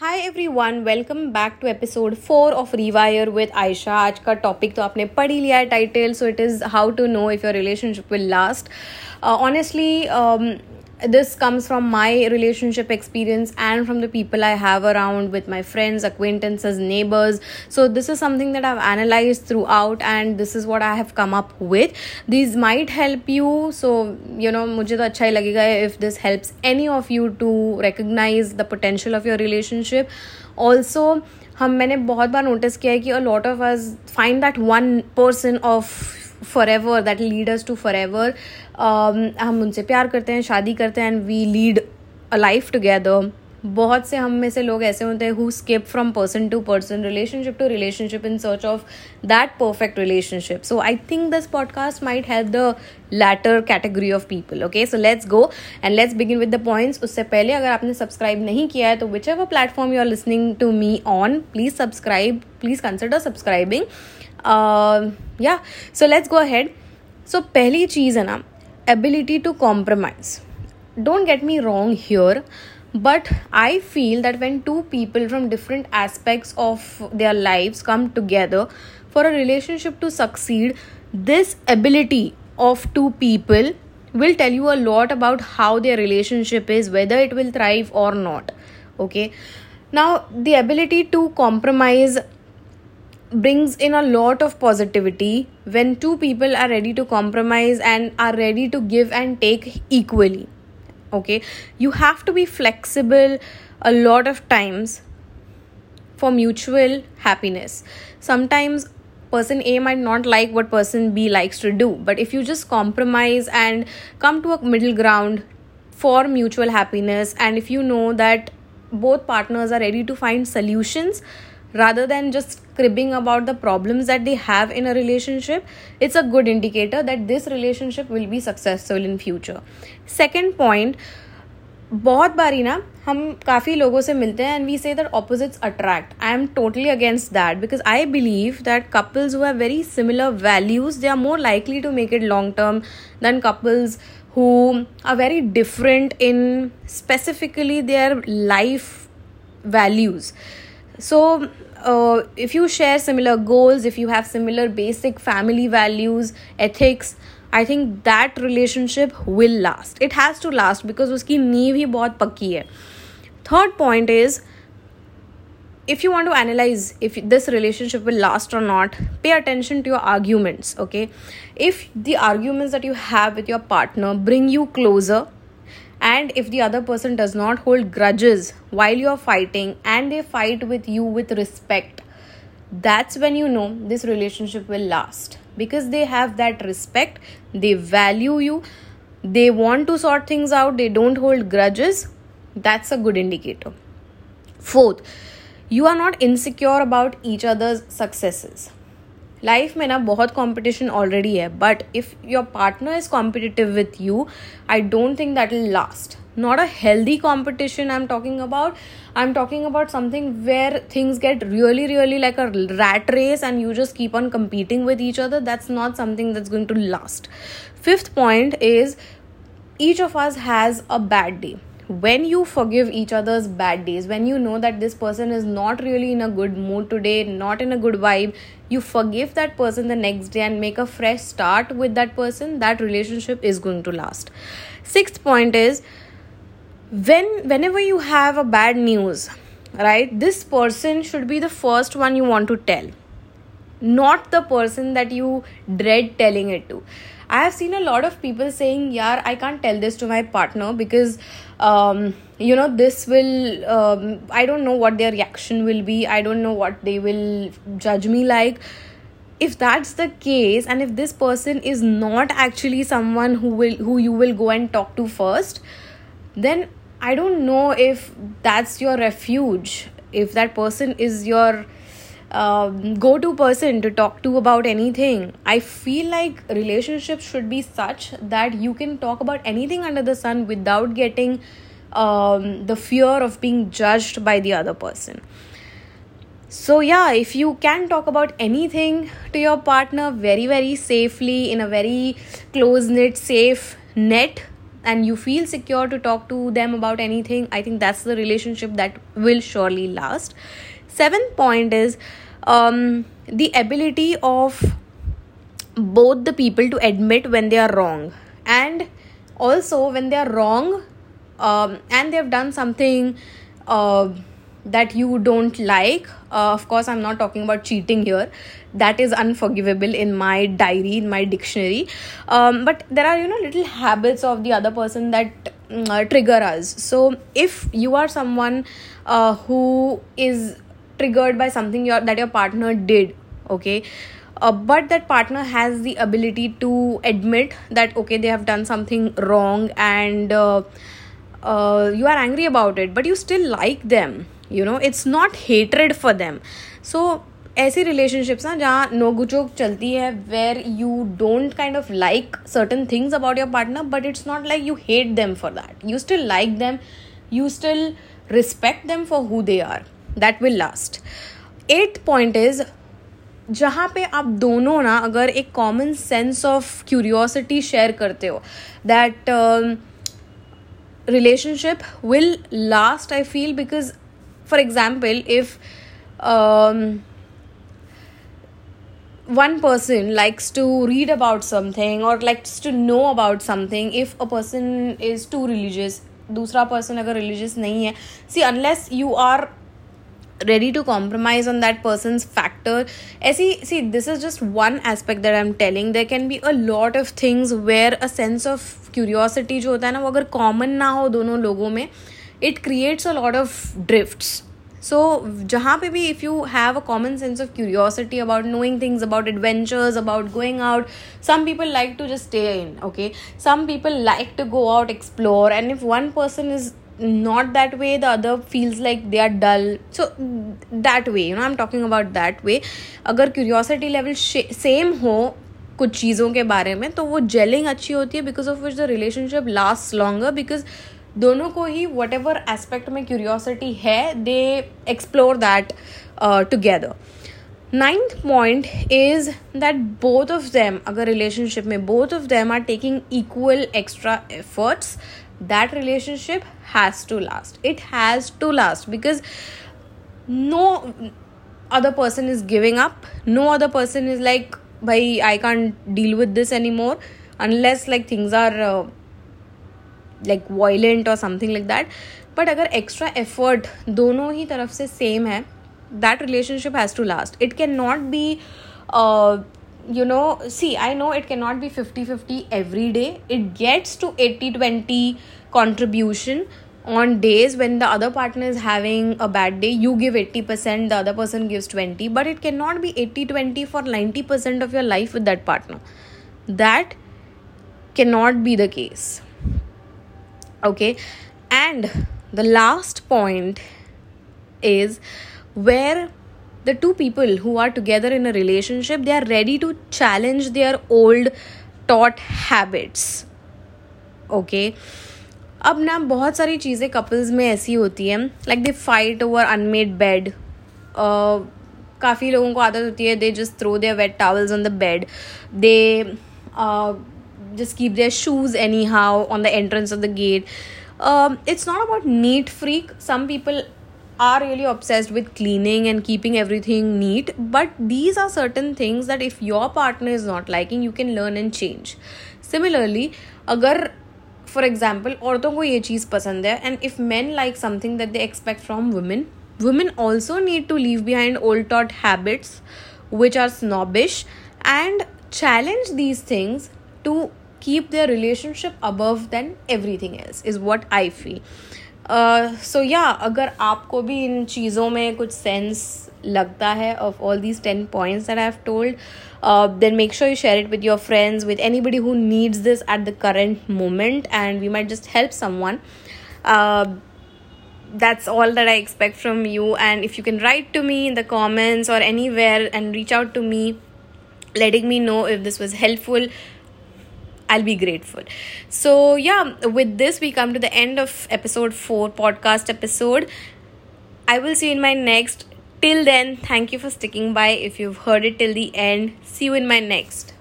Hi everyone welcome back to episode four of Rewire with Ayesha आज का topic तो आपने पढ़ ही लिया है title so it is how to know if your relationship will last honestly this comes from my relationship experience and from the people I have around with my friends, acquaintances, neighbors. So, this is something that I've analyzed throughout, and this is what I have come up with. These might help you. So, you know, मुझे तो अच्छा ही लगेगा if this helps any of you to recognize the potential of your relationship. Also, हम मैंने बहुत बार notice किया है कि a lot of us find that one person of forever that lead us to forever हम उनसे प्यार करते हैं, शादी करते हैं and we lead a life together बहुत से हम में से लोग ऐसे होते हैं who skip from person to person relationship to relationship in search of that perfect relationship so I think this podcast might have the latter category of people okay so let's go and let's begin with the points उससे पहले अगर आपने subscribe नहीं किया है तो whichever platform you are listening to me on please subscribe please consider subscribing या so let's go ahead so पहली चीज़ है ना ability to compromise don't get me wrong here but i feel that when two people from different aspects of their lives come together for a relationship to succeed this ability of two people will tell you a lot about how their relationship is whether it will thrive or not okay now the ability to compromise brings in a lot of positivity when two people are ready to compromise and are ready to give and take equally. Okay? You have to be flexible a lot of times for mutual happiness. Sometimes person a might not like what person b likes to do but if you just compromise and come to a middle ground for mutual happiness and if you know that both partners are ready to find solutions rather than just cribbing about the problems that they have in a relationship it's a good indicator that this relationship will be successful in future second point बहुत बारी ना हम काफ़ी लोगों से मिलते हैं and we say that opposites attract I am totally against that because I believe that couples who have very similar values they are more likely to make it long term than couples who are very different in specifically their life values so uh, if you share similar goals if you have similar basic family values ethics i think that relationship will last it has to last because uski नींव ही बहुत पक्की है third point is if you want to analyze if this relationship will last or not pay attention to your arguments okay if the arguments that you have with your partner bring you closer and if the other person does not hold grudges while you're fighting and they fight with you with respect that's when you know this relationship will last. Because they have that respect they value you they want to sort things out they don't hold grudges that's a good indicator. Fourth you are not insecure about each other's successes life में ना बहुत competition already है but if your partner is competitive with you I don't think that will last not a healthy competition i'm talking about i'm talking about something where things get really really like a rat race and you just keep on competing with each other that's not something that's going to last fifth point is each of us has a bad day when you forgive each other's bad days, when you know that this person is not really in a good mood today, not in a good vibe, you forgive that person the next day and make a fresh start with that person, that relationship is going to last. Sixth point is when whenever you have a bad news, right, this person should be the first one you want to tell, not the person that you dread telling it to. I have seen a lot of people saying, Yeah, I can't tell this to my partner because um, you know this will um, i don't know what their reaction will be. I don't know what they will judge me like. If that's the case and if this person is not actually someone who will who you will go and talk to first then i don't know if that's your refuge. If that person is your uh, go to person to talk to about anything. I feel like relationships should be such that you can talk about anything under the sun without getting um, the fear of being judged by the other person. So yeah if you can talk about anything to your partner very very safely in a very close knit safe net and you feel secure to talk to them about anything i think that's the relationship that will surely last seventh point is um, the ability of both the people to admit when they are wrong. And also when they are wrong um, and they have done something uh, that you don't like uh, of course i'm not talking about cheating here. That is unforgivable in my diary in my dictionary. Um, but there are you know little habits of the other person that mm, uh, trigger us. So if you are someone uh, who is triggered by something your, that your partner did okay uh, but that partner has the ability to admit that okay they have done something wrong and uh, uh, you are angry about it but you still like them you know it's not hatred for them so ऐसी relationships ना जहाँ नोक झोंक चलती है where you don't kind of like certain things about your partner but it's not like you hate them for that you still like them you still respect them for who they are that will last eight point is जहाँ पे आप दोनों ना अगर एक common sense of curiosity share करते हो that relationship will last i feel because for example if um, one person likes to read about something or likes to know about something if a person is too religious दूसरा person अगर religious नहीं है see unless you are ready to compromise on that person's factor see see this is just one aspect that i'm telling there can be a lot of things where a sense of curiosity जो होता है ना वो अगर common ना हो दोनों लोगों में it creates a lot of drifts so जहाँ पे भी if you have a common sense of curiosity about knowing things about adventures about going out some people like to just stay in okay some people like to go out explore and if one person is not that way, the other feels like they are dull. So, that way, you know, i'm talking about that way. अगर curiosity level same हो कुछ चीज़ों के बारे में तो वो gelling अच्छी होती है because of which the relationship last longer because दोनों को ही वट एवर एस्पेक्ट में क्यूरियोसिटी है they explore that together ninth point is that both of them अगर रिलेशनशिप में both of them are taking equal extra efforts that relationship has to last. It has to last because no other person is giving up. No other person is like bhai i can't deal with this anymore unless like things are uh, like violent or something like that. But agar extra effort dono hi taraf se same that relationship has to last. It cannot be uh, you know see i know it cannot be 50 50 every day. It gets to 80 20 contribution on days when the other partner is having a bad day. You give 80% the other person gives 20 but it cannot be 80 20 for 90% of your life with that partner. That cannot be the case. Okay? And the last point is where the two people who are together in a relationship they are ready to challenge their old taught habits okay अब ना बहुत सारी चीज़ें couples में ऐसी होती हैं like they fight over unmade bed काफ़ी लोगों को आदत होती है they just throw their wet towels on the bed they just keep their shoes anyhow on the entrance of the gate um, it's not about neat freak some people are really obsessed with cleaning and keeping everything neat but these are certain things that if your partner is not liking you can learn and change similarly agar for example औरतों को ये चीज़ पसंद है and if men like something that they expect from women women also need to leave behind old taught habits which are snobbish and challenge these things to keep their relationship above than everything else is what i feel So या अगर आपको भी इन चीज़ों में कुछ sense लगता है of all these ten points that I have told then make sure you share it with your friends with anybody who needs this at the current moment and we might just help someone that's all that I expect from you. And if you can write to me in the comments or anywhere and reach out to me, letting me know if this was helpful, I'll be grateful. So, yeah, with this, we come to the end of episode 4 podcast episode. I will see you in my next. Till then, thank you for sticking by. If you've heard it till the end, see you in my next.